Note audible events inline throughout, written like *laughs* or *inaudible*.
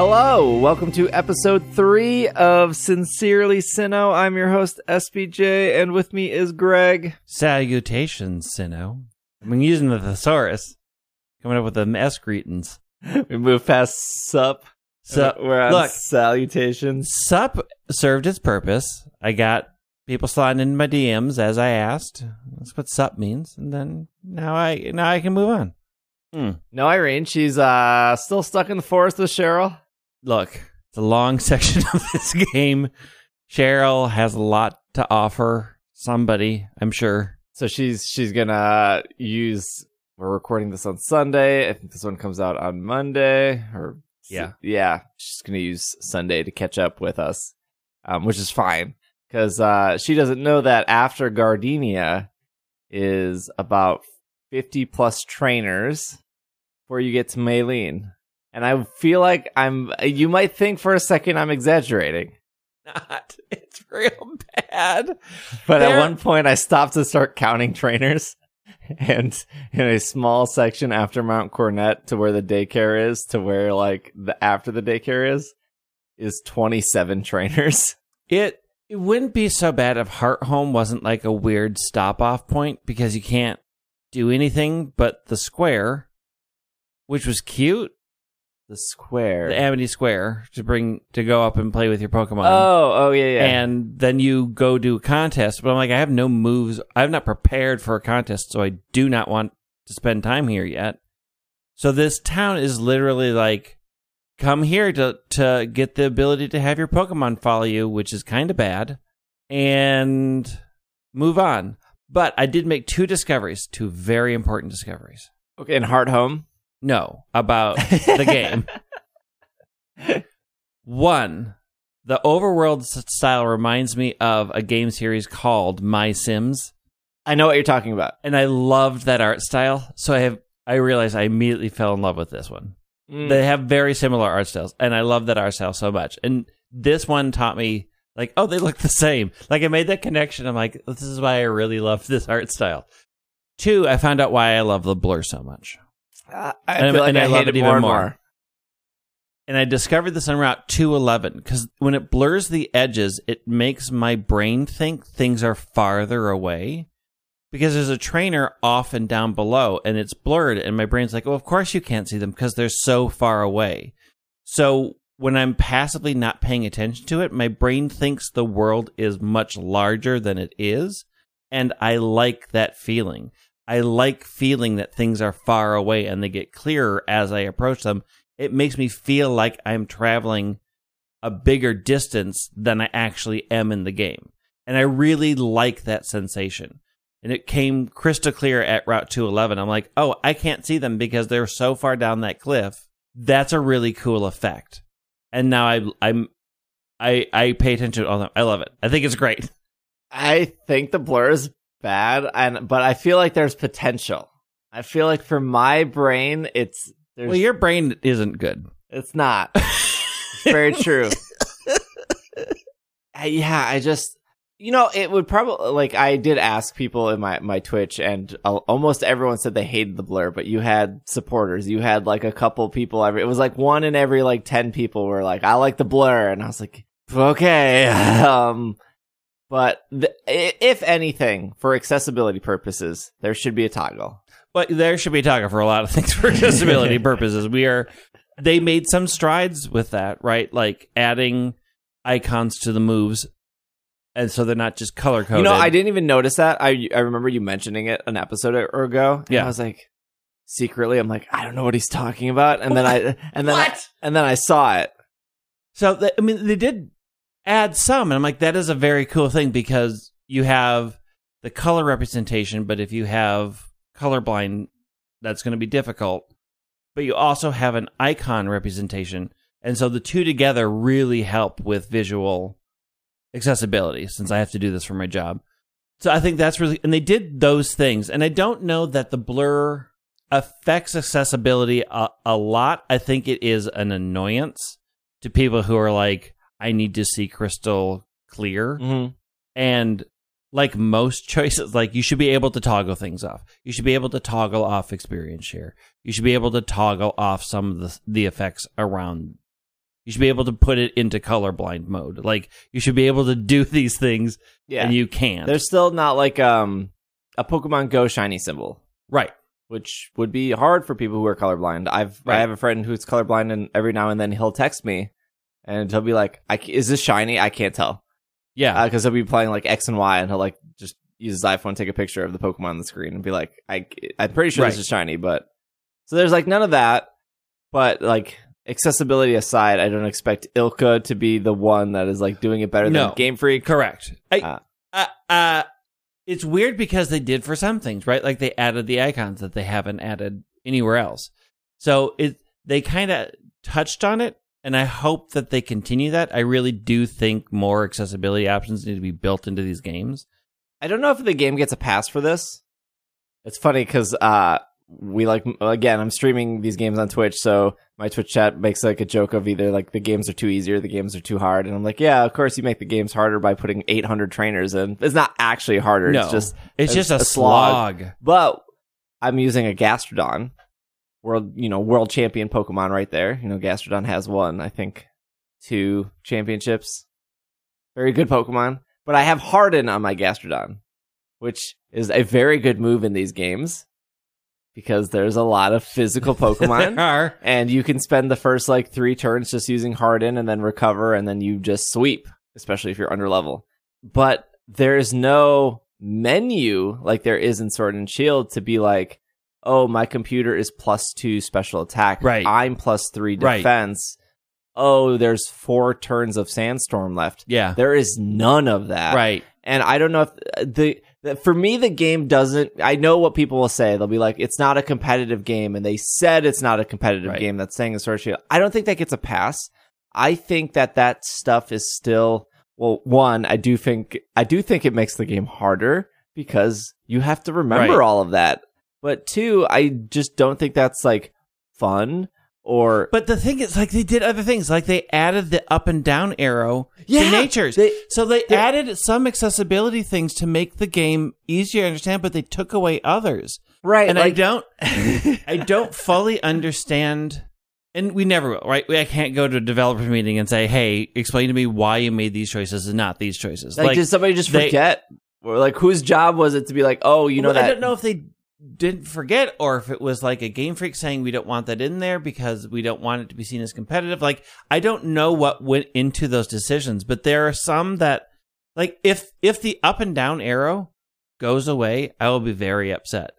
Hello, welcome to episode three of Sincerely Sinnoh. I'm your host, SBJ, and with me is Greg. Salutations, Sinnoh. I'm using the thesaurus, coming up with the S greetings. We moved past sup. Sup. We're on Look. salutations. Sup served its purpose. I got people sliding in my DMs as I asked. That's what sup means, and then now I now I can move on. Hmm. No, Irene, she's uh still stuck in the forest with Cheryl. Look, it's a long *laughs* section of this game. Cheryl has a lot to offer somebody, I'm sure. So she's she's gonna use. We're recording this on Sunday. I think this one comes out on Monday. Or Yeah. yeah. She's gonna use Sunday to catch up with us, um, which is fine because uh, she doesn't know that after Gardenia is about fifty plus trainers before you get to Maylene. And I feel like I'm. You might think for a second I'm exaggerating. Not. *laughs* It's real bad. But There- at one point, I stopped to start counting trainers, *laughs* and in a small section after Mount Coronet to where the daycare is, to where like the after the daycare is, is twenty seven trainers. *laughs* It it wouldn't be so bad if Hearthome wasn't like a weird stop off point because you can't do anything but the square, which was cute. The square. The Amity Square to bring to go up and play with your Pokemon. oh, oh yeah, yeah. And then you go do a contest, but I'm like, I have no moves. I'm not prepared for a contest, so I do not want to spend time here yet. So this town is literally like, come here to to get the ability to have your Pokemon follow you, which is kind of bad, and move on. But I did make two discoveries, two very important discoveries. okay, in Hearthome. No, about the game. *laughs* One, the overworld style reminds me of a game series called MySims, I know what you're talking about. and I loved that art style. So I have I realized I immediately fell in love with this one. Mm. They have very similar art styles, and I love that art style so much. And this one taught me like, oh, they look the same. Like I made that connection. I'm like, this is why I really love *laughs* this art style. Two, I found out why I love the blur so much. Uh, I And- feel like and I, I love it it more even and more. more. and I discovered this on Route 211 because when it blurs the edges, it makes my brain think things are farther away because there's a trainer off and down below and it's blurred. And my brain's like, oh, of course you can't see them because they're so far away. So when I'm passively not paying attention to it, my brain thinks the world is much larger than it is. And I like that feeling. I like feeling that things are far away and they get clearer as I approach them it makes me feel like I'm traveling a bigger distance than I actually am in the game. And I really like that sensation. And it came crystal clear at Route 211. I'm like, oh, I can't see them because they're so far down that cliff. That's a really cool effect. And now I, I'm, I, I pay attention to all the time. I love it. I think it's great. I think the blur is bad, and but I feel like there's potential. I feel like for my brain, it's there's Well, your brain isn't good. It's not. It's very true. *laughs* Yeah, I just you know, it would probably like I did ask people in my my Twitch and al- almost everyone said they hated the blur, but you had supporters. You had like a couple people every it was like one in every like 10 people were like I like the blur and I was like okay. *laughs* um but the, if anything, for accessibility purposes, there should be a toggle. But there should be a toggle for a lot of things for accessibility *laughs* purposes. We are they made some strides with that, right? Like adding icons to the moves, and so they're not just color coded. You know, I didn't even notice that. I I remember you mentioning it an episode or ago. And Yeah. I was like, secretly, I'm like, I don't know what he's talking about. And then I and then I, and then I saw it. So I mean, they did add some, and I'm like, that is a very cool thing because you have the color representation, but if you have colorblind, that's going to be difficult. But you also have an icon representation, and so the two together really help with visual accessibility. Since I have to do this for my job, so I think that's really, and they did those things, and I don't know that the blur affects accessibility a, a lot. I think it is an annoyance to people who are like, I need to see crystal clear. Mm-hmm. And like most *laughs* choices, like you should be able to toggle things off. You should be able to toggle off experience share. You should be able to toggle off some of the the effects around You should be able to put it into colorblind mode. Like you should be able to do *laughs* these things, Yeah. and you can't. There's still not like um a Pokemon Go shiny symbol, right. which would be hard for people who are colorblind. I've I have a friend who's colorblind, and every now and then he'll text me, and he'll be like, I, "Is this shiny? I can't tell," Yeah. because he'll be playing like X and Y, and he'll like just use his iPhone, take a picture of the Pokemon on the screen, and be like, "I I'm pretty sure this is shiny," but so there's like none of that. But like accessibility aside, I don't expect ILCA to be the one that is like doing it better No. than Game Freak. Correct. I, Uh, uh, uh, it's weird because they did for some things, right? Like they added the icons that they haven't added anywhere else. So it they kind of touched on it, and I hope that they continue that. I really do think more accessibility options need to be built into these games. I don't know if the game gets a pass for this. It's funny because uh, we like again, I'm streaming these games on Twitch, so my Twitch chat makes like a joke of either like the games are too easy or the games are too hard, and I'm like, yeah, of course you make the games harder by putting 800 trainers in. It's not actually harder. no, It's just it's just a, a slog. slog. But I'm using a Gastrodon, world you know world champion Pokemon right there. You know, Gastrodon has won, I think, two championships. Very good Pokemon. But I have Harden on my Gastrodon, which is a very good move in these games because there's a lot of physical *laughs* Pokemon. There are. and you can spend the first like three turns just using Harden and then recover and then you just sweep, especially if you're under level. But there's no menu like there is in Sword and Shield to be like, oh, my computer is plus two special attack. Right. I'm plus three defense. Right. Oh, there's four turns of Sandstorm left. Yeah. There is none of that. right. And I don't know if uh, the, the for me the game doesn't. I know what people will say. They'll be like, "It's not a competitive game," and they said it's not a competitive Right. game. That's saying the Sword and Shield. I don't think that gets a pass. I think that that stuff is still well. One, I do think I do think it makes the game harder because you have to remember Right. all of that. But two, I just don't think that's like fun or But the thing is, like they did other things, like they added the up and down arrow Yeah, to natures. they- so they they- added some accessibility things to make the game easier to understand, but they took away others. right. And I don't, *laughs* I don't fully understand. And we never will, right? I can't go to a developer meeting and say, "Hey, explain to me why you made these choices and not these choices." like, did somebody just they- forget? Or like whose job was it to be like, oh, you know Well, that I don't know if they didn't forget or if it was like a Game Freak saying we don't want that in there because we don't want it to be seen as competitive. Like I don't know what went into those decisions, but there are some that like if if the up and down arrow goes away, I will be very upset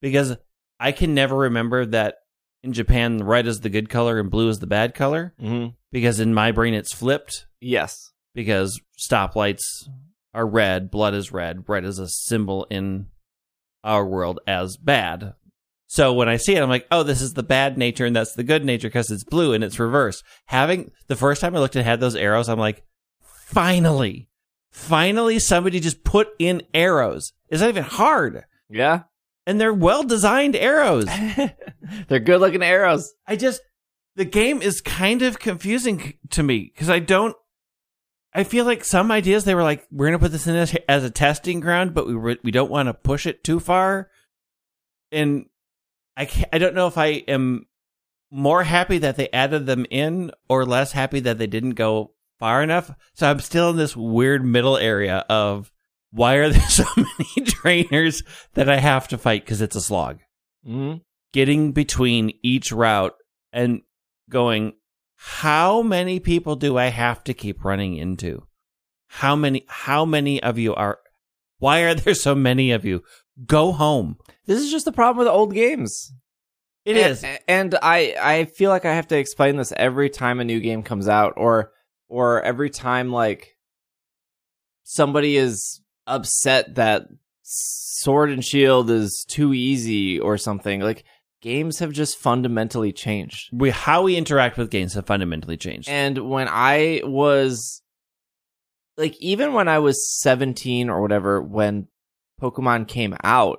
because I can never remember that in Japan red is the good color and blue is the bad color Mhm. because in my brain it's flipped Yes. because stoplights are red, blood is red, red is a symbol in our world as bad. So when I see it, I'm like, oh, this is the bad nature and that's the good nature because it's blue and it's reversed. Having the first time I looked and had those arrows, I'm like, finally, finally, somebody just put in arrows. It's not even hard. Yeah. And they're well designed arrows. *laughs* They're good looking arrows. I just the game is kind of confusing to me because I don't. I feel like some ideas they were like, we're gonna put this in as, as a testing ground, but we re- we don't want to push it too far. And I can't, I don't know if I am more happy that they added them in or less happy that they didn't go far enough. So I'm still in this weird middle area of why are there *laughs* so many trainers that I have to fight because it's a slog Mm-hmm. getting between each route and going how many people do i have to keep running into how many how many of you are why are there so many of you go home This is just the problem with old games. It and, is and I I feel like I have to explain this every time a new game comes out, or or every time like somebody is upset that Sword and Shield is too easy or something. Like games have just fundamentally changed. we how we interact with games have fundamentally changed And when I was like even when I was 17 or whatever when Pokemon came out,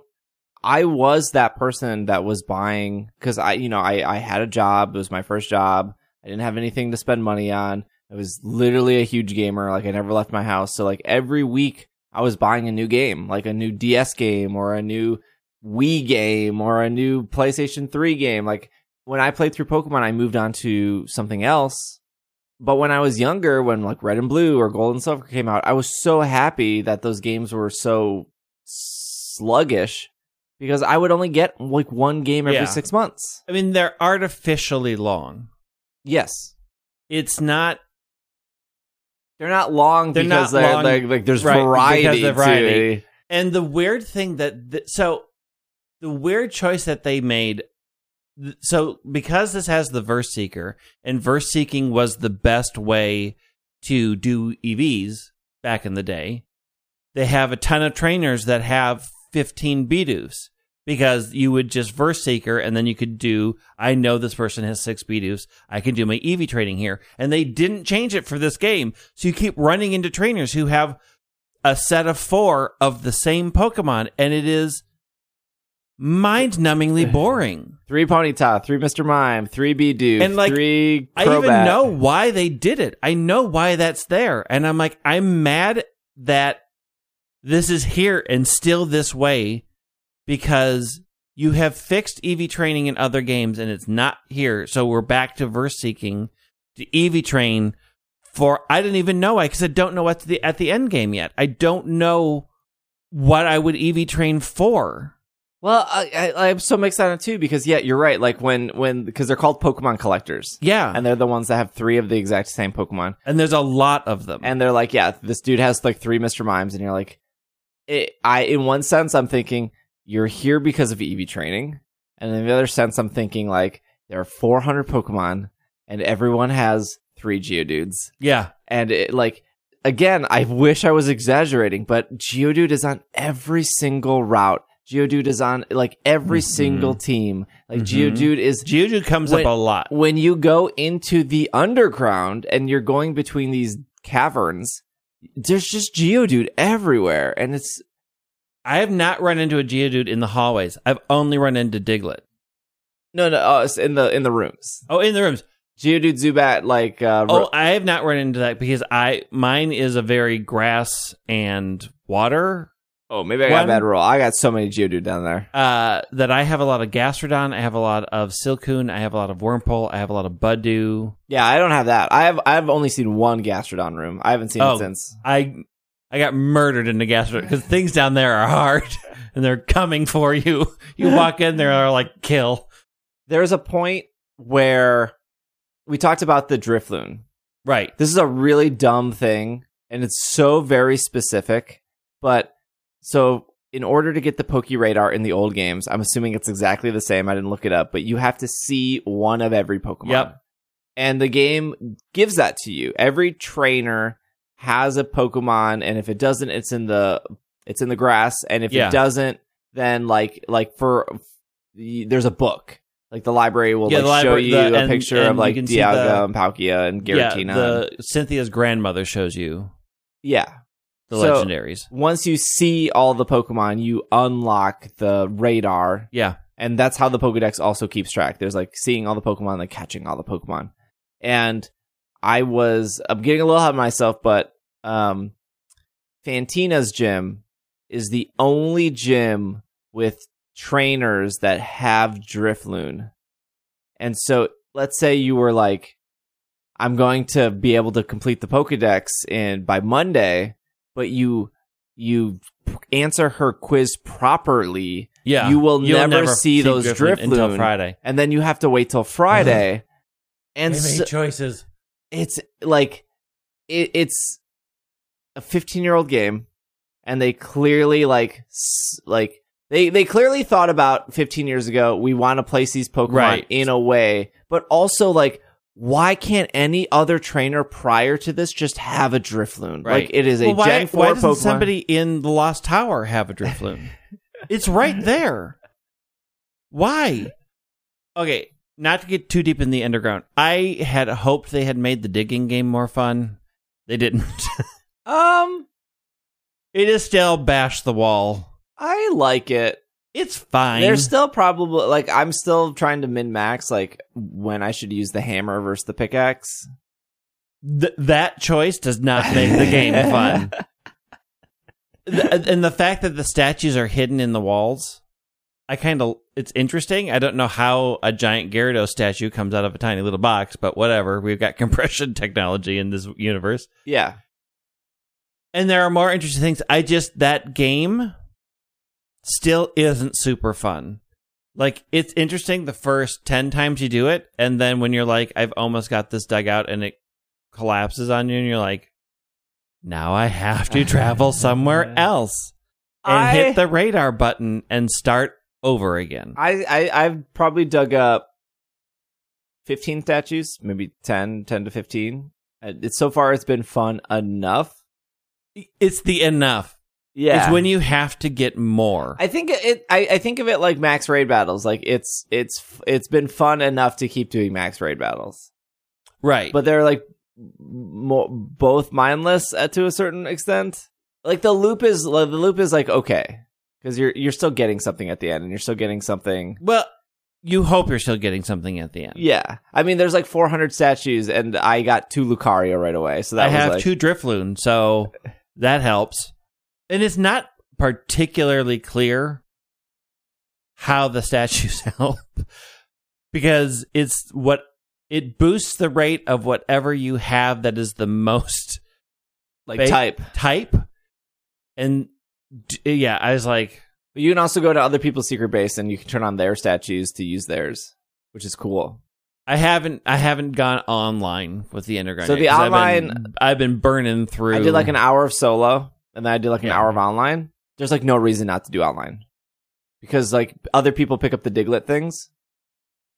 I was that person that was buying cuz I you know, I I had a job, it was my first job. I didn't have anything to spend money on. I was literally a huge gamer, like I never left my house. So like every week I was buying a new game, like a new DS game or a new Wii game or a new PlayStation 3 game. Like when I played through Pokemon, I moved on to something else but when I was younger, when like Red and Blue or Gold and Silver came out, I was so happy that those games were so sluggish because I would only get like one game every Yeah. six months. I mean, they're artificially long. Yes. It's not They're not long They're because not they're, long- like, like there's right, variety. of variety. to. And the weird thing that th- so the weird choice that they made so because this has the verse seeker and verse seeking was the best way to do EVs back in the day, they have a ton of trainers that have 15 Bidoofs because you would just verse seeker and then you could do I know this person has 6 Bidoofs. I can do my EV training here. And they didn't change it for this game. So you keep running into trainers who have a set of four of the same Pokemon, and it is mind numbingly boring. *sighs* Three Ponyta, three Mr. Mime, three Bidoof, And, like, three I even know why they did it. I know why that's there. And I'm like, I'm mad that this is here and still this way because you have fixed EV training in other games and it's not here. So we're back to verse seeking to EV train for I didn't even know I because I don't know what's the at the end game yet. I don't know what I would EV train for. Well, I, I, I'm so mixed on it too because yeah, you're right. Like when when because they're called Pokemon collectors, Yeah. and they're the ones that have three of the exact same Pokemon, and there's a lot of them. and they're like, yeah, this dude has like three Mr. Mimes, and you're like, it, I in one sense I'm thinking you're here because of EV training, and in the other sense I'm thinking like there are 400 Pokemon, and everyone has three Geodudes, yeah. and it like. Again, I wish I was exaggerating, but Geodude is on every single route. Geodude is on like every Mhm. single team. Like Mhm. Geodude is Geodude comes When- up a lot. when you go into the underground and you're going between these caverns, there's just Geodude everywhere, and it's I have not run into a Geodude in the hallways. I've only run into Diglett. no, no, uh, it's in the in the rooms. Oh, in the rooms. Geodude, Zubat, like uh, Oh, I have not run into that because I mine is a very grass and water oh, maybe I got a one- bad roll. I got so many Geodude down there. uh, that I have a lot of Gastrodon. I have a lot of Silcoon. I have a lot of Wurmple. I have a lot of Budew. Yeah, I don't have that. I have I've only seen one Gastrodon room. I haven't seen Oh. it since. I I got murdered in the Gastrodon because things down there are hard *laughs* and they're coming for you. You walk in there, are like kill. There's a point where we talked about the Drifloon. Right. This is a really dumb thing, and it's so very specific. But so, in order to get the Poke Radar in the old games, I'm assuming it's exactly the same. I didn't look it up, but you have to see one of every Pokemon. Yep. And the game gives that to you. Every trainer has a Pokemon, and if it doesn't, it's in the it's in the grass. And if Yeah. it doesn't, then like like for there's a book. Like the library will Yeah, like library- show you the- a and- picture and of like Dialga the- and Palkia and Yeah, Giratina. the Cynthia's grandmother shows you yeah. The So- legendaries. once you see all the Pokemon, you unlock the radar, Yeah. and that's how the Pokedex also keeps track. There's like seeing all the Pokemon, like catching all the Pokemon. And I was, I'm getting a little ahead of myself, but um, Fantina's gym is the only gym with trainers that have Drifloon. And so let's say you were like, I'm going to be able to complete the Pokedex in by Monday, but you you answer her quiz properly, Yeah. You will You'll never see those Drifloon until Drifloon. Friday. and then you have to wait till Friday. Uh-huh. and so- choices. it's like it, it's a 15 year old game and they clearly like like they they clearly thought about 15 years ago we want to place these pokemon Right. in a way but also like why can't any other trainer prior to this just have a Drifloon? Right. Like it is a why, Gen 4 why doesn't Pokemon. somebody in the Lost Tower have a Drifloon? *laughs* it's right there. Why? Okay, not to get too deep in the underground. I had hoped they had made the digging game more fun. They didn't. *laughs* um it is still bash the wall. I like it. It's fine. There's still probably like I'm still trying to min max like when I should use the hammer versus the pickaxe. Th- that choice does not make the game *laughs* fun. Th- and the fact that the statues are hidden in the walls, I kind of it's interesting. I don't know how a giant Gyarados statue comes out of a tiny little box, but whatever. We've got *laughs* compression technology in this universe. Yeah. And there are more interesting things. I just that game still isn't super fun. Like it's interesting the first 10 times you do it and then when you're like I've almost got this dug out and it collapses on you and you're like now I have to *laughs* travel somewhere else and I- hit the radar button and start over again. I, I I've probably dug up 15 statues, maybe 10, 10 to 15. Uh, it's so far it's been fun enough. It's the enough. Yeah. It's when you have to get more. I think it I, I think of it like max raid battles. Like it's it's it's been fun enough to keep doing max raid battles. right. But they're like more, both mindless uh, to a certain extent. Like the loop is the loop is like okay because you're you're still getting something at the end and you're still getting something well, you hope you're still getting something at the end. Yeah, I mean, there's like 400 statues, and I got two Lucario right away. So that I have like, two Drifloon, so that helps. And it's not particularly clear how the statues *laughs* help because it's what it boosts the rate of whatever you have that is the most like ba- type. type. And d- yeah, I was like, you can also go to other people's secret base, and you can turn on their statues to use theirs, which is cool. I haven't I haven't gone online with the underground. So yet, the 'cause I've online- been, I've been burning through. I did like an hour of solo, and then I did like an Yeah. hour of online. There's like no reason not to do online because like other people pick up the Diglett things,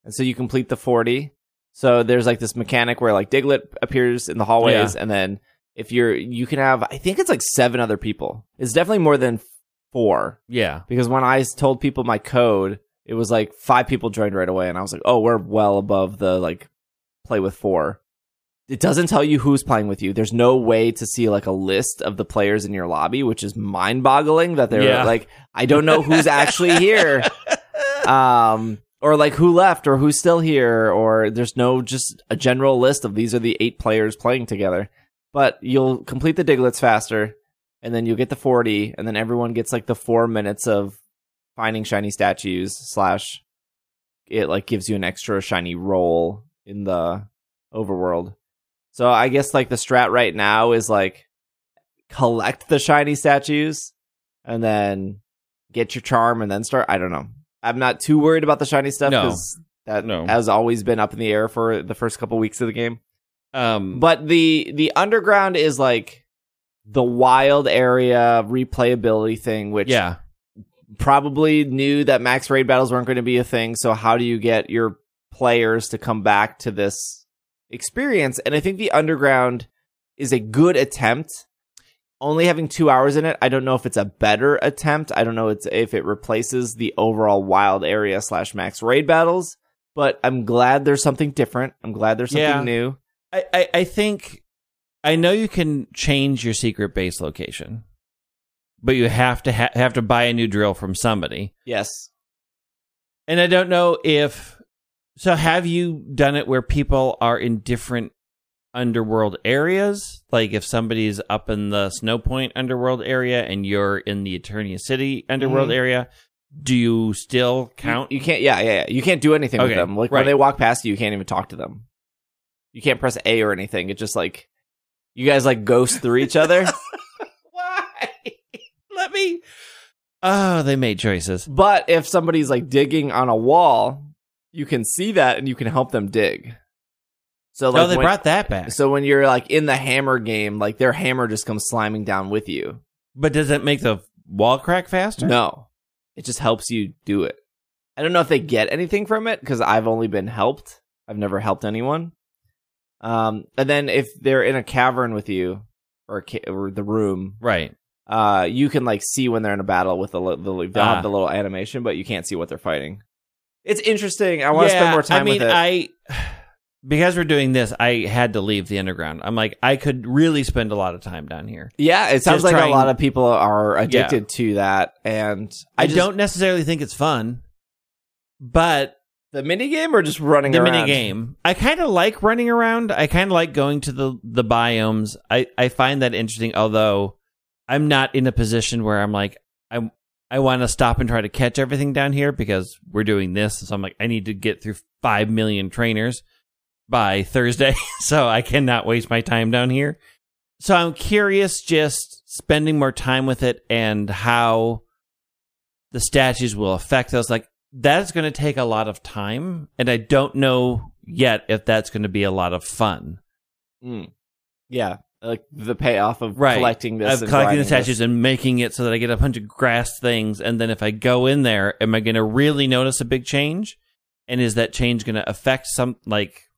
and so you complete the 40. So there's like this mechanic where like Diglett appears in the hallways, and then if you're you can have I think it's like seven other people. It's definitely more than four. yeah. because when I told people my code, it was like five people joined right away, and I was like, "Oh, we're well above the like play with four. It doesn't tell you who's playing with you. There's no way to see like a list of the players in your lobby, which is mind-boggling. That they're Yeah. like, I don't know who's actually here, *laughs* um, or like who left, or who's still here, or there's no just a general list of these are the eight players playing together. But you'll complete the Diglets faster, and then you'll get the 40 and then everyone gets like the four minutes of finding shiny statues slash it like gives you an extra shiny roll in the overworld so i guess like the strat right now is like collect the shiny statues and then get your charm and then start i don't know i'm not too worried about the shiny stuff No. because that No. has always been up in the air for the first couple weeks of the game Um, but the the underground is like the wild area replayability thing, which yeah. probably knew that max raid battles weren't going to be a thing. So how do you get your players to come back to this experience? And I think the underground is a good attempt. Only having two hours in it, I don't know if it's a better attempt. I don't know it's, if it replaces the overall wild area slash max raid battles. But I'm glad there's something different. I'm glad there's something Yeah. new. I, I, I think I know you can change your secret base location, but you have to ha- have to buy a new drill from somebody. Yes. And I don't know if so. Have you done it where people are in different underworld areas? Like if somebody's up in the Snowpoint underworld area and you're in the Eterna City underworld Mhm. area, do you still count? You, you can't. Yeah, yeah, yeah. You can't do anything with them. Like right. when they walk past you, you can't even talk to them. You can't press A or anything. It's just like you guys like ghost through each other. *laughs* Why? Let me. Oh, they made choices. but if somebody's like digging on a wall, you can see that and you can help them dig. So like oh, they when, brought that back. so when you're like in the hammer game, like their hammer just comes slamming down with you. But does it make the wall crack faster? No, it just helps you do it. I don't know if they get anything from it because I've only been helped. I've never helped anyone. Um, and then if they're in a cavern with you or, a ca- or the room, Right. uh, you can like see when they're in a battle with the, the li- they'll Ah. have the little animation, but you can't see what they're fighting. It's interesting. I want to spend more time I mean, with it. I *sighs* because we're doing this, I had to leave the underground. I'm like, I could really spend a lot of time down here. yeah, it sounds just like trying- a lot of people are addicted to that, and I, I, just, don't necessarily think it's fun, but the mini game or just running the around? mini game. I kind of like running around. I kind of like going to the the biomes. I I find that interesting. Although I'm not in a position where I'm like I want to stop and try to catch everything down here because we're doing this. So I'm like, I need to get through 5 million trainers by Thursday. *laughs* so I cannot waste my time down here. So I'm curious just spending more time with it and how the statues will affect us. Like, that's going to take a lot of time. And I don't know yet if that's going to be a lot of fun. Mm. Yeah, like the payoff of Right. collecting this, of and collecting the this. statues and making it so that I get a bunch of grass things, and then if I go in there, am I going to really notice a big change? And is that change going to affect some? Like,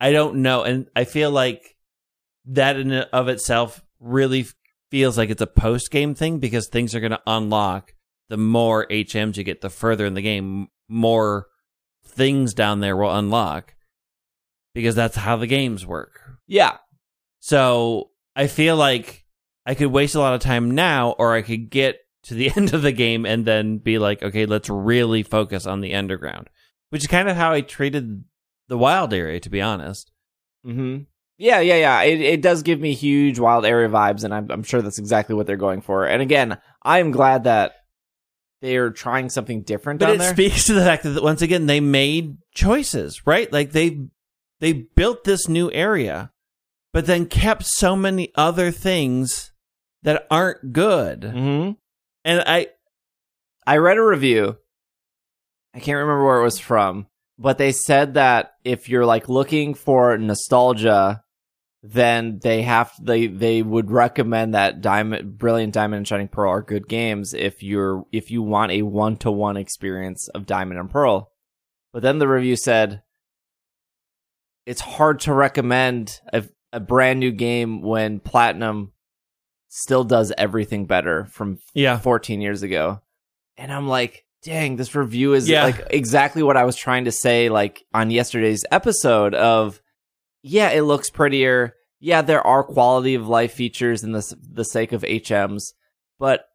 I don't know, and I feel like that in and of itself really feels like it's a post game thing because things are going to unlock the more HMs you get, the further in the game, more things down there will unlock because that's how the games work. Yeah, So I feel like I could waste a lot of time now, or I could get to the *laughs* end of the game and then be like, okay, let's really focus on the underground, which is kind of how I treated the wild area, to be honest. hmm Yeah, yeah, yeah. It it does give me huge wild area vibes, and I'm I'm sure that's exactly what they're going for. And again, I'm glad that they're trying something different But it there. speaks to the fact that once again they made choices, right? Like they they built this new area, but then kept so many other things that aren't good. hmm And I I read a review. I can't remember where it was from, but they said that if you're like looking for nostalgia, then they have they they would recommend that Diamond, Brilliant Diamond and Shining Pearl are good games if you're if you want a one to one experience of Diamond and Pearl. But then the review said it's hard to recommend a, a brand new game when Platinum still does everything better from yeah. 14 years ago. And I'm like, dang, this review is Yeah. like exactly what I was trying to say like on yesterday's episode of yeah, it looks prettier. Yeah, there are quality of life features in the the sake of HMs, but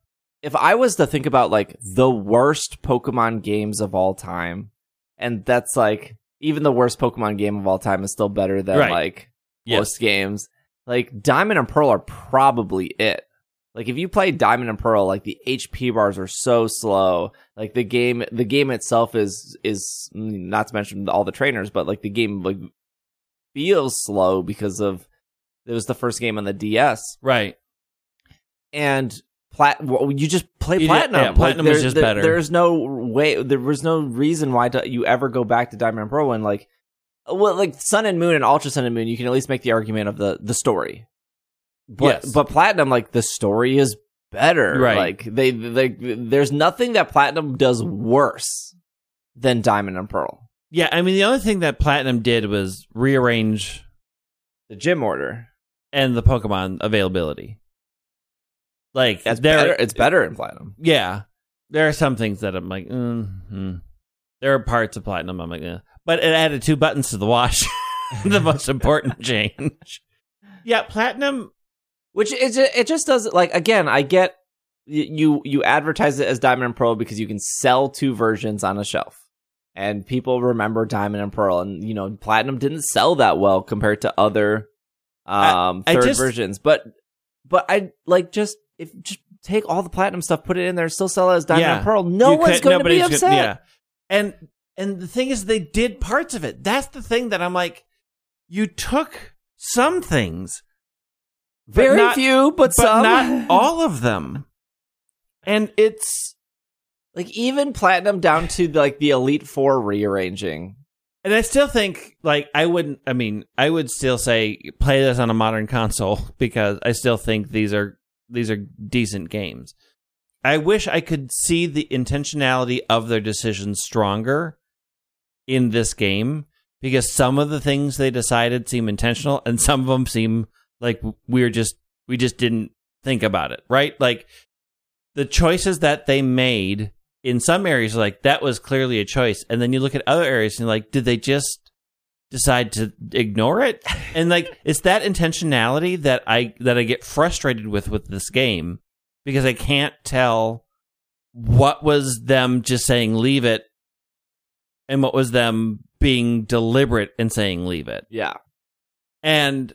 if I was to think about like the worst Pokemon games of all time, and that's like even the worst Pokemon game of all time is still better than Right. like Yes. most games. Like Diamond and Pearl are probably it. Like if you play Diamond and Pearl, like the HP bars are so slow. Like the game, the game itself is is not to mention all the trainers, but like the game like feels slow because of it was the first game on the DS Right. and plat. Well, you just play You platinum. yeah, Platinum Like, is there- just there- better. There's no way. There was no reason why to, you ever go back to Diamond and Pearl when like, well, like Sun and Moon and Ultra Sun and Moon. You can at least make the argument of the the story. But Yes. but platinum, like the story is better. Right. Like they they there's nothing that platinum does worse than Diamond and Pearl. Yeah, I mean the only thing that Platinum did was rearrange The gym order. and the Pokemon availability. Like That's there, better. It's better in platinum. yeah. There are some things that I'm like, mm, mm. there are parts of Platinum I'm like, eh. But it added two buttons to the watch, *laughs* the most important change. Yeah, Platinum. Which it it just does like again. I get you you advertise it as Diamond and Pearl because you can sell two versions on a shelf, and people remember Diamond and Pearl, and you know Platinum didn't sell that well compared to other um I third just- versions. But but I like just if just take all the Platinum stuff, put it in there, still sell it as Diamond Yeah. and Pearl. No you one's could- going to be upset. gonna- yeah, and and the thing is, they did parts of it. That's the thing that I'm like, you took some things, Very not- few, but, but some. not *laughs* all of them. And it's like even Platinum down to like the Elite Four rearranging. and I still think like I wouldn't I mean, I would still say play this on a modern console *laughs* because I still think these are these are decent games. I wish I could see the intentionality of their decisions stronger in this game because some of the things they decided seem intentional and some of them seem like we're just we just didn't think about it, right? Like the choices that they made in some areas like that was clearly a choice and then you look at other areas and you're like did they just decide to ignore it *laughs* and like it's that intentionality that i that i get frustrated with with this game because i can't tell what was them just saying leave it and what was them being deliberate in saying leave it Yeah. and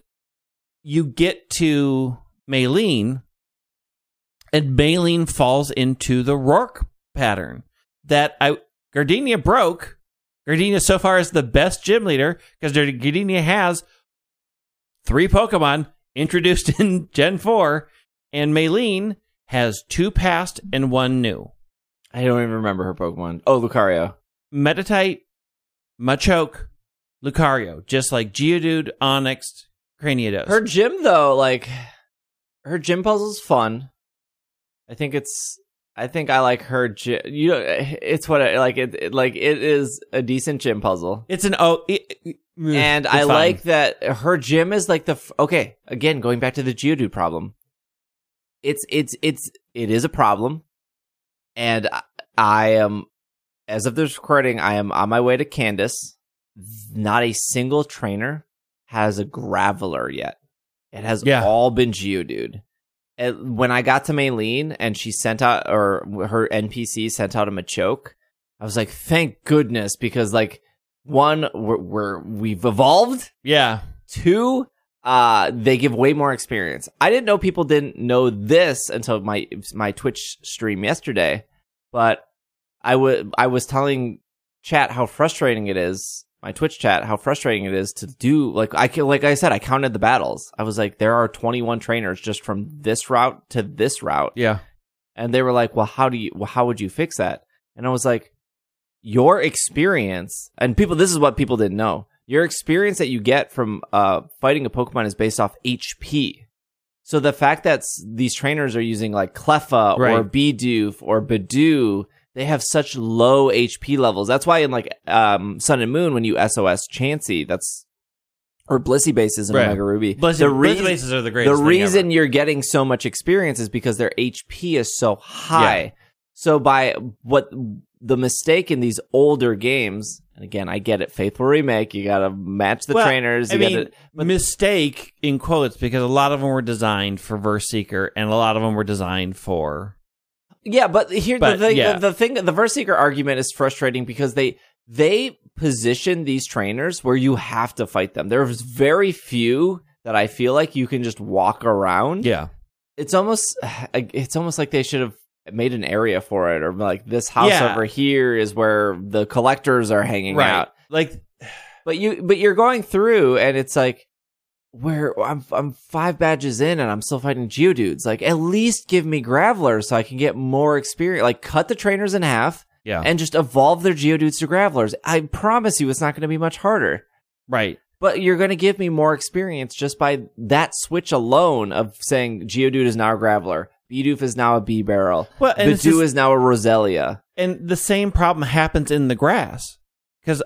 you get to Maylene, And Maylene falls into the Roark pattern that I Gardenia broke. Gardenia so far is the best gym leader because Gardenia has three Pokemon introduced *laughs* in Gen 4, and Maylene has two past and one new. I don't even remember her Pokemon. Oh, Lucario. Meditite, Machoke, Lucario, just like Geodude, Onix, Cranidos. Her gym though, like her gym puzzle's fun. I think it's. I think I like her gym. You know, it's what I, like it, it. Like it is a decent gym puzzle, it's an oh, it, it- and I fine. like that her gym is like the. f- Okay, again, going back to the Geodude problem. It's it's it's it is a problem, and I, I am, as of this recording, I am on my way to Candice. Not a single trainer has a Graveler yet. It has Yeah. all been Geodude. When I got to Maylene and she sent out, or her NPC sent out a Machoke, I was like, thank goodness, because like, one, we're, we're we've evolved. yeah. Two, uh, they give way more experience. I didn't know people didn't know this until my my Twitch stream yesterday, but I would I was telling chat how frustrating it is. My Twitch chat, how frustrating it is to do like I like I said, I counted the battles. I was like, there are 21 trainers just from this route to this route, Yeah. and they were like, well, how do you well, how would you fix that? And I was like, your experience and people this is what people didn't know. Your experience that you get from uh fighting a Pokemon is based off HP. So the fact that these trainers are using like Cleffa or Bidoof or Budew, they have such low HP levels. That's why in like um Sun and Moon when you SOS Chansey, that's or Blissey bases in Right. Omega Ruby. Blessed, the Blessed reason Bases are the the greatest. thing reason you're getting so much experience is because their HP is so high. Yeah. So by what the mistake in these older games, and again, I get it, faithful remake, you got to match the Well, trainers. I mean, gotta, mistake in quotes because a lot of them were designed for Verse Seeker and a lot of them were designed for. Yeah, but here But, the thing, yeah. the, the thing, the verse seeker argument is frustrating because they they position these trainers where you have to fight them. There's very few that I feel like you can just walk around. Yeah. it's almost *sighs* it's almost like they should have made an area for it or like this house Yeah. over here is where the collectors are hanging out Like, but you but you're going through and it's like where I'm I'm 5 badges in and I'm still fighting geodudes like at least give me gravelers so I can get more experience like cut the trainers in half yeah. and just evolve their geodudes to gravelers I promise you it's not going to be much harder right. but you're going to give me more experience just by that switch alone of saying Geodude is now a Graveler, Bidoof is now a Bibarel, Well, and Budew just- is now a Roselia. And the same problem happens in the grass because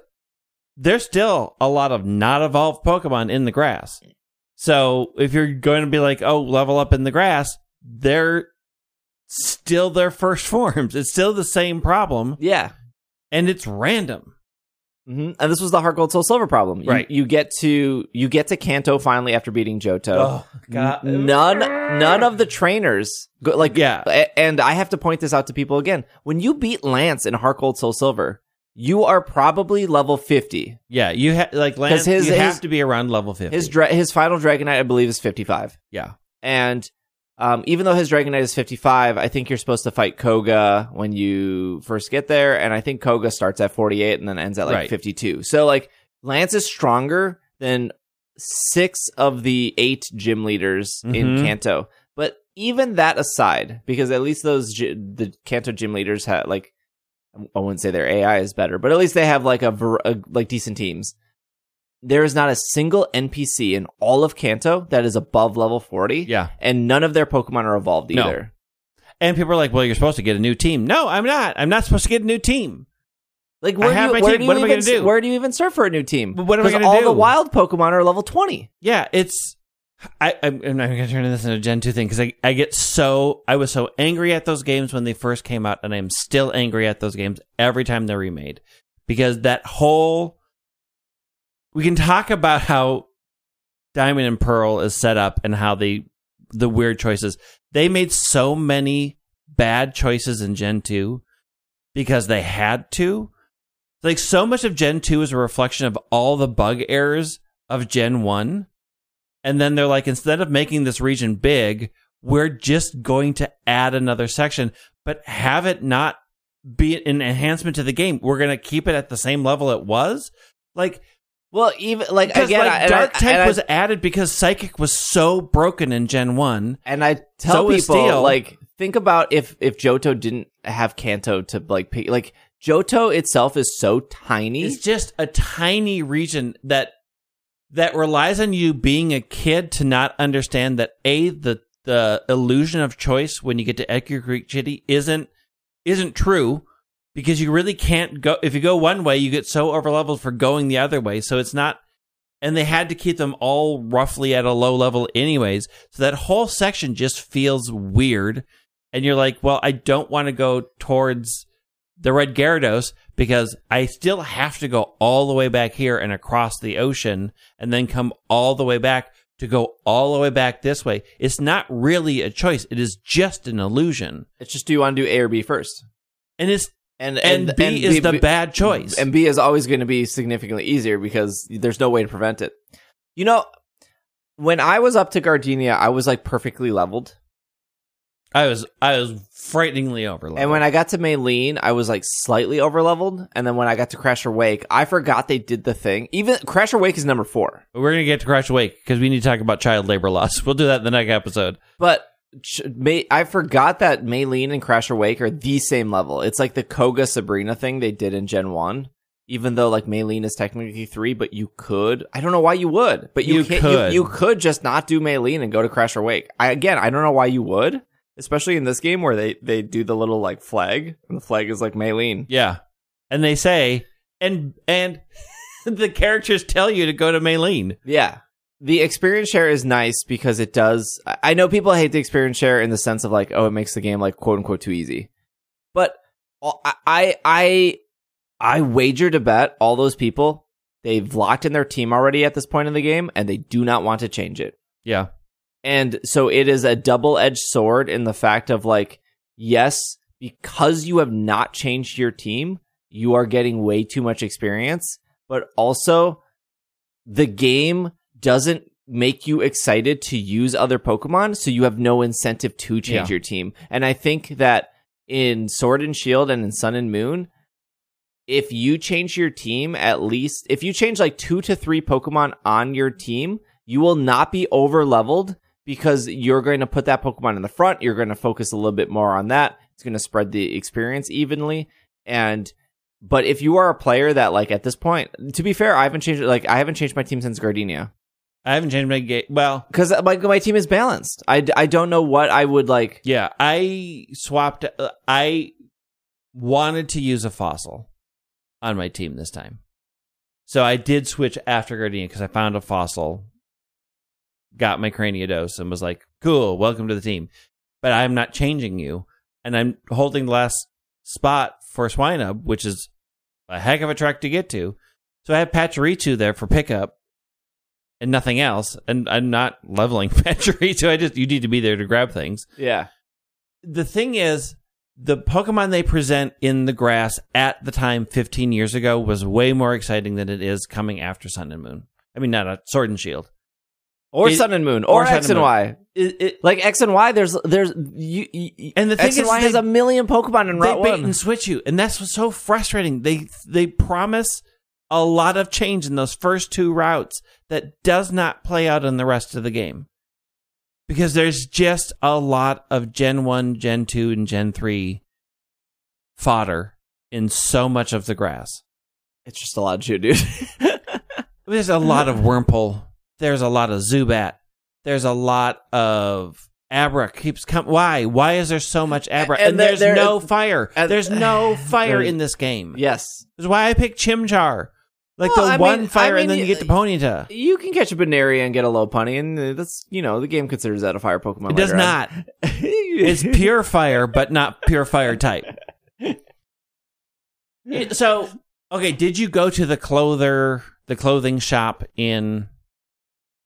there's still a lot of not evolved Pokemon in the grass. So if you're going to be like, oh, level up in the grass, they're still their first *laughs* forms. It's still the same problem, Yeah. and it's random. hmm And this was the HeartGold SoulSilver problem. You- Right. You, get to you get to Kanto finally after beating Johto. God. N- None none of the trainers go, like Yeah. And I have to point this out to people again. When you beat Lance in HeartGold SoulSilver, you are probably level fifty. Yeah, you have like Lance. his- you his- have to be around level fifty. His dra- his final Dragonite, I believe, is fifty five. yeah, And um, even though his Dragonite is 55, I think you're supposed to fight Koga when you first get there. And I think Koga starts at 48 and then ends at like Right. 52. So, like, Lance is stronger than six of the eight gym leaders in Mhm. Kanto. But even that aside, because at least those, gy- the Kanto gym leaders had like, I wouldn't say their AI is better, but at least they have like a, a like decent teams. There is not a single NPC in all of Kanto that is above level 40 yeah. and none of their Pokemon are evolved No. either. And people are like, "Well, you're supposed to get a new team." No, I'm not. I'm not supposed to get a new team. Like where do you, where do you What am I even gonna do? where do you even start for a new team? But what am I 'Cause gonna all the wild Pokemon are level twenty. Yeah, it's. I, I'm, I'm not going to turn this into a Gen two thing because I, I get so I was so angry at those games when they first came out, and I'm still angry at those games every time they're remade because that whole. We can talk about how Diamond and Pearl is set up and how they the weird choices. They made so many bad choices in Gen 2 because they had to. Like so much of Gen 2 is a reflection of all the bug errors of Gen 1. And then they're like instead of making this region big, we're just going to add another section, but have it not be an enhancement to the game. We're going to keep it at the same level it was. Like, Well, even like again, like, I- Dark I, I- was added because Psychic was so broken in Gen 1. And I tell So people like think about if if Johto didn't have Kanto to like pick like Johto itself is so tiny. It's just a tiny region that that relies on you being a kid to not understand that a the the illusion of choice when you get to Ecruteak City isn't isn't true because you really can't go if you go one way you get so overleveled for going the other way. So it's not and they had to keep them all roughly at a low level anyways. So that whole section just feels weird. And you're like well I don't want to go towards the red Gyarados because I still have to go all the way back here and across the ocean and then come all the way back to go all the way back this way. It's not really a choice. It is just an illusion. it's just do you want to do A or B first? And it's And and, B is the bad choice. And B is always going to be significantly easier because there's no way to prevent it. You know, when I was up to Gardenia, I was like perfectly leveled. I was I was frighteningly overleveled. And when I got to Maylene, I was like slightly overleveled. And then when I got to Crasher Wake, I forgot they did the thing. Even Crasher Wake is number four. We're gonna get to Crash Wake because we need to talk about child labor laws. *laughs* We'll do that in the next episode. But ch- May- I forgot that Maylene and Crasher Wake are the same level. It's like the Koga Sabrina thing they did in Gen 1. Even though like Maylene is technically three, but you could. I don't know why you would, but you, You can't, could. You, you could just not do Maylene and go to Crasher Wake. I again, I don't know why you would, especially in this game where they they do the little like flag and the flag is like Maylene. Yeah, and they say and and *laughs* the characters tell you to go to Maylene. Yeah. The experience share is nice because it does. I- know people hate the experience share in the sense of like, oh, it makes the game like quote unquote too easy. But I, I, I, I wager to bet all those people they've locked in their team already at this point in the game and they do not want to change it. Yeah, And so it is a double edged sword in the fact of like, yes, because you have not changed your team, you are getting way too much experience, but also the game doesn't make you excited to use other Pokemon, so you have no incentive to change Yeah. your team. And I think that in Sword and Shield and in Sun and Moon, if you change your team at least if you change like two to three Pokemon on your team, you will not be over leveled because you're going to put that Pokemon in the front. You're going to focus a little bit more on that. It's going to spread the experience evenly. And but if you are a player that like at this point, to be fair, I haven't changed like I haven't changed my team since Gardenia I haven't changed my game. Well, because my my team is balanced. I, I don't know what I would like. yeah, I swapped. uh, I wanted to use a fossil on my team this time, so I did switch after Gardenia because I found a fossil, got my Cranidos and was like, "Cool, welcome to the team." But I'm not changing you, and I'm holding the last spot for Swinub, which is a heck of a track to get to. So I have Pachirisu there for pickup and nothing else. And I'm not leveling *laughs* Pachirisu. I just, you need to be there to grab things. Yeah, The thing is, the Pokemon they present in the grass at the time 15 years ago was way more exciting than it is coming after Sun and Moon. I mean, not a Sword and Shield. Or It- Sun and Moon, or, or X and and Y. It, it, Like X and Y, there's there's you, you And the thing X and is Y they- has a million Pokemon in they bait One. and switch you, and that's what's so frustrating. They they promise a lot of change in those first two routes that does not play out in the rest of the game because there's just a lot of Gen One, Gen Two, and Gen Three fodder in so much of the grass. It's just a lot of shit, dude. *laughs* There's a lot of Wurmple. There's a lot of Zubat. There's a lot of Abra keeps coming. Why? Why is there so much Abra? And And, there- there's there- no fire. and- there's no *sighs* fire in this game. yes, That's why I picked Chimchar. Like Well, the I one mean- fire, I and then you get the Ponyta. you can catch a Buneary and get a Lopunny, and uh, that's you know the game considers that a fire Pokemon. It does not. *laughs* It's pure fire, but not pure fire type. *laughs* So, okay, did you go to the clother, the clothing shop in?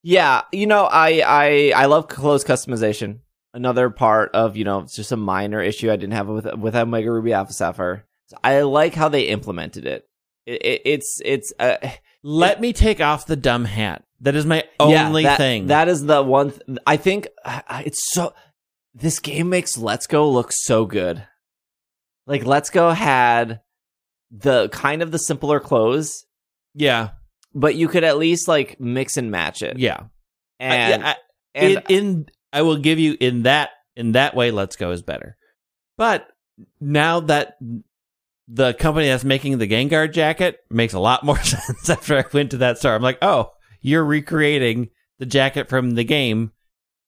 Yeah, you know, I I I love clothes customization. Another part of you know, it's just a minor issue I didn't have with with Omega Ruby Alpha Sapphire. I like how they implemented it. it, it it's it's uh, Let me take off the dumb hat. That is my yeah, only that- thing. That is the one. Th- I think uh, it's so. this game makes Let's Go look so good. Like Let's Go had the kind of the simpler clothes, Yeah, but you could at least like mix and match it. yeah. And, I, I, and in, in I will give you in that in that way. Let's go is better, but now that the company that's making the Gengar jacket makes a lot more *laughs* sense after I went to that store. I'm like, oh, you're recreating the jacket from the game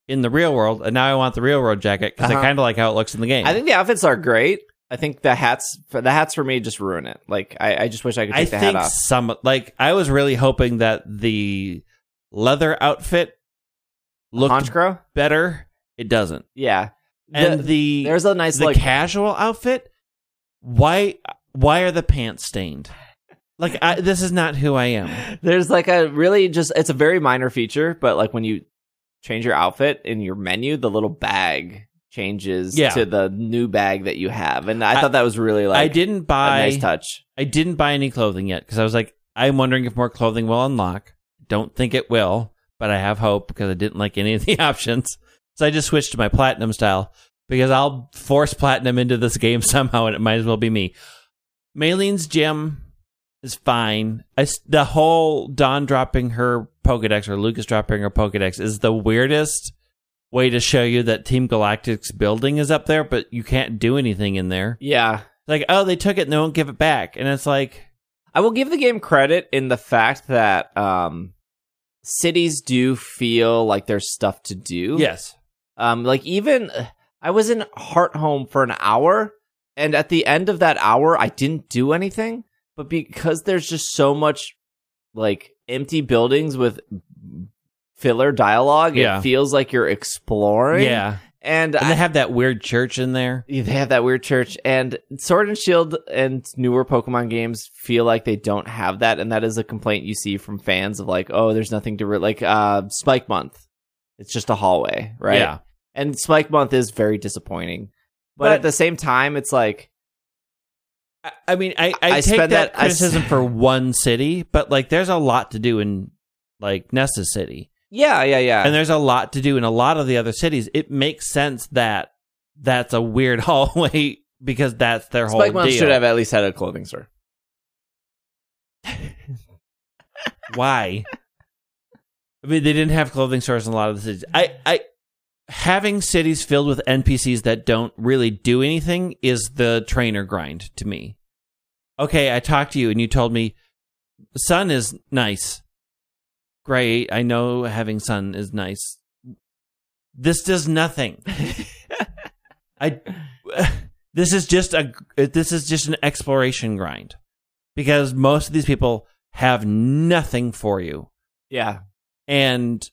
in the real world, and now I want the real world jacket because Uh-huh. I kind of like how it looks in the game. I think the outfits are great. I think the hats for the hats for me just ruin it. Like I, I just wish I could I take the think hat off. some like I was really hoping that the leather outfit looked Honchkrow? better. It doesn't, Yeah. and The- the there's a nice the like casual outfit why why are the pants stained like I, this is not who i am *laughs* there's like a really just it's a very minor feature, but like when you change your outfit in your menu, the little bag changes Yeah. to the new bag that you have. And I, I- thought that was really like i didn't a buy nice touch. i didn't buy any clothing yet because i was like i'm wondering if more clothing will unlock don't think it will but i have hope because i didn't like any of the *laughs* options so i just switched to my platinum style because i'll force platinum into this game *laughs* somehow and it might as well be me Maylene's gym is fine. I the whole Dawn dropping her Pokedex or Lucas dropping her Pokedex is the weirdest way to show you that Team Galactic's building is up there, but you can't do anything in there. Yeah. Like, oh, they took it and they won't give it back. And it's like, I will give the game credit in the fact that um cities do feel like there's stuff to do. yes. Um, like even I was in Hearthome for an hour, and at the end of that hour, I didn't do anything. But because there's just so much like empty buildings with filler dialogue, Yeah. it feels like you're exploring. Yeah. and, And I, they have that weird church in there. they have that weird church. And Sword and Shield and newer Pokemon games feel like they don't have that, and that is a complaint you see from fans of like, oh, there's nothing to re-. like uh Spikemuth. It's just a hallway, right? Yeah. and Spikemuth is very disappointing. But, But- at the same time, it's like I- I mean, I, I, I take spend that, that- criticism for one city, but like, there's a lot to do in like Nessa City. Yeah, yeah, yeah. and there's a lot to do in a lot of the other cities. It makes sense that that's a weird *laughs* hallway because that's their whole Spikemuth deal. should have at least had a clothing store. *laughs* Why? I mean, they didn't have clothing stores in a lot of the cities. I, I, having cities filled with NPCs that don't really do anything is the trainer grind to me. Okay, I talked to you and you told me sun is nice. Great, I know having sun is nice. This does nothing. *laughs* I this is just a this is just an exploration grind because most of these people have nothing for you. Yeah, And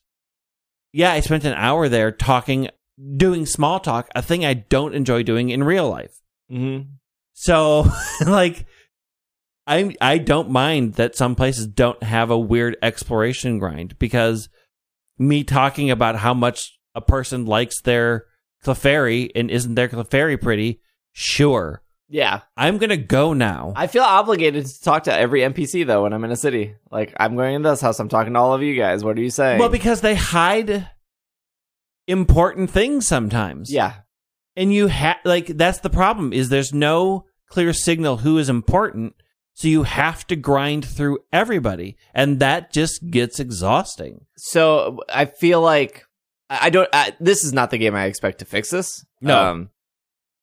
yeah, I spent an hour there talking doing small talk, a thing I don't enjoy doing in real life. mm-hmm. So *laughs* like I I don't mind that some places don't have a weird exploration grind because me talking about how much a person likes their Clefairy and isn't their Clefairy pretty, sure. yeah. I'm gonna go now. I feel obligated to talk to every NPC though when I'm in a city. Like I'm going in this house, I'm talking to all of you guys. What are you saying? well, because they hide important things sometimes. yeah, and you have like that's the problem is there's no clear signal who is important so you have to grind through everybody and that just gets exhausting so I feel like I don't. I, this is not the game I expect to fix this. No. um,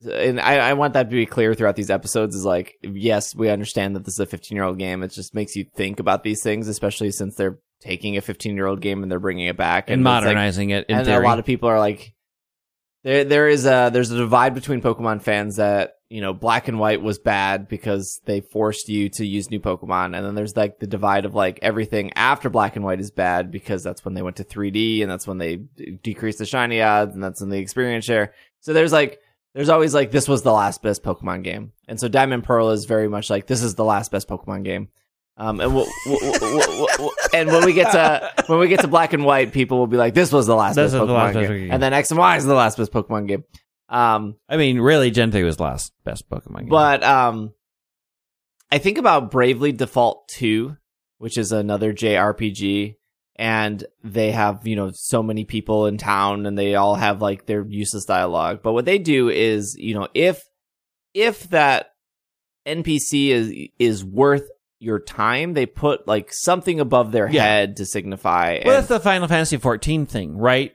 and I, I want that to be clear throughout these episodes. Is like, yes, we understand that this is a 15 year old game. It just makes you think about these things, especially since they're taking a 15 year old game and they're bringing it back and like- modernizing it in and theory a lot of people are like, there there is a there's a divide between Pokemon fans that you know Black and White was bad because they forced you to use new Pokemon, and then there's like the divide of like everything after Black and White is bad because that's when they went to 3D and that's when they decreased the shiny odds and that's when the experience share. So there's like there's always like this was the last best Pokemon game, and so Diamond Pearl is very much like this is the last best Pokemon game. Um, and we'll, we'll, we'll, and when we get to when we get to black and white, people will be like, "This was the last This best was the Pokemon last game," game. and then X and Y is the last best Pokemon game. Um, i mean really gen 3 was last best pokemon game but um, I think about Bravely Default Two, which is another JRPG, and they have, you know, so many people in town and they all have like their useless dialogue. But what they do is, you know, if if that NPC is is worth your time, they put like something above their Yeah. head to signify. Well, and- that's the Final Fantasy 14 thing, right?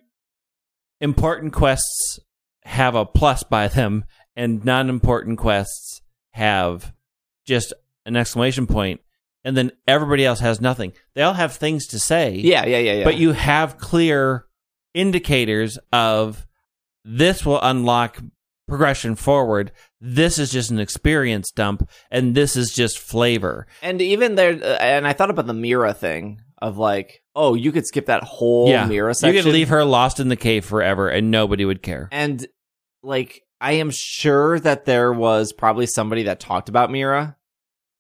Important quests have a plus by them, and non-important quests have just an exclamation point, and then everybody else has nothing. They all have things to say, yeah, yeah, yeah, yeah. but you have clear indicators of this will unlock progression forward. This is just an experience dump, and this is just flavor. And even there, uh, and I thought about the Mira thing of like, oh, you could skip that whole Mira section. You could leave her lost in the cave forever, and nobody would care. And like, I am sure that there was probably somebody that talked about Mira.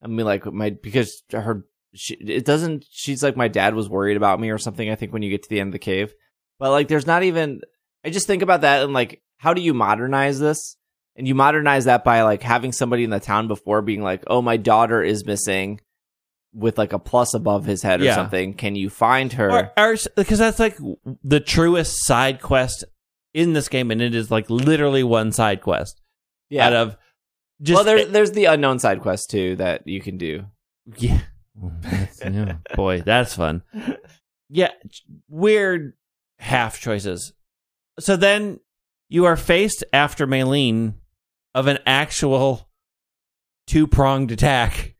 I mean, like my because her, she, it doesn't. She's like my dad was worried about me or something. I think when you get to the end of the cave, but like, there's not even. I just think about that and like, how do you modernize this? And you modernize that by like having somebody in the town before being like, "Oh, my daughter is missing," with like a plus above his head or Yeah. something. Can you find her? Or, or because that's like the truest side quest in this game, and it is like literally one side quest yeah. out of just well, there, there's the unknown side quest too that you can do. yeah. That's- yeah, *laughs* boy, that's fun. *laughs* Yeah, weird half choices. So then you are faced after Maylene of an actual two pronged attack.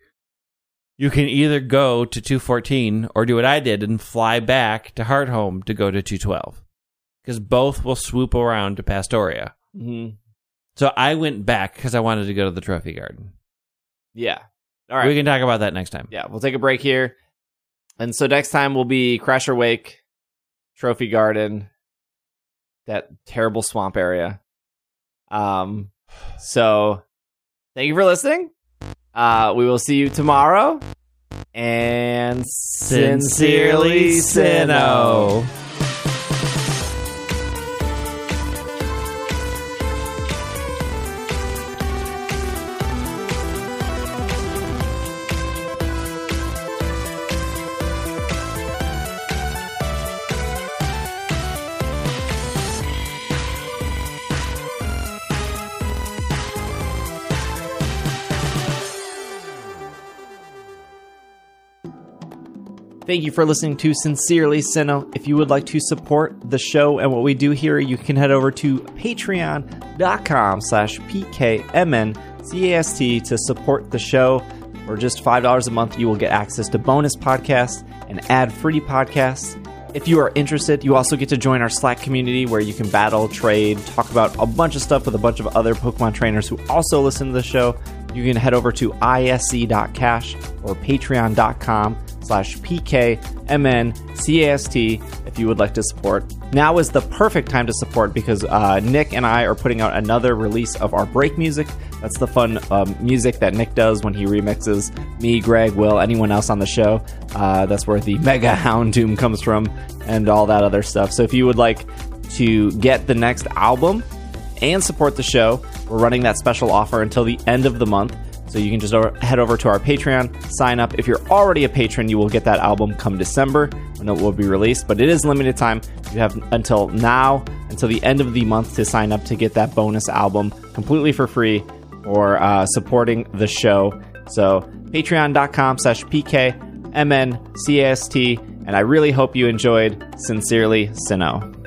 You can either go to 214 or do what I did and fly back to Hearthome to go to 212. Because both will swoop around to Pastoria. Mm-hmm. So I went back because I wanted to go to the Trophy Garden. Yeah. All right. We can talk about that next time. yeah, we'll take a break here. And so next time will be Crasher Wake, Trophy Garden, that terrible swamp area. Um, so thank you for listening. Uh, we will see you tomorrow. And sincerely, Sinnoh. Thank you for listening to Sincerely Sinnoh. If you would like to support the show and what we do here, you can head over to patreon.com slash pkmncast to support the show. For just $5 a month, you will get access to bonus podcasts and ad-free podcasts. If you are interested, you also get to join our Slack community where you can battle, trade, talk about a bunch of stuff with a bunch of other Pokemon trainers who also listen to the show. You can head over to isc.cash or patreon.com slash pkmncast if you would like to support. Now is the perfect time to support because uh, Nick and I are putting out another release of our break music. That's the fun um, music that Nick does when he remixes me, Greg, Will, anyone else on the show. Uh, that's where the *laughs* Mega Houndoom comes from and all that other stuff. So if you would like to get the next album and support the show, we're running that special offer until the end of the month. So you can just over, head over to our Patreon, sign up. If you're already a patron, you will get that album come December when it will be released. But it is limited time. You have until now, until the end of the month, to sign up to get that bonus album completely for free or uh, supporting the show. So patreon.com slash pkmncast. And I really hope you enjoyed. Sincerely, Sinnoh.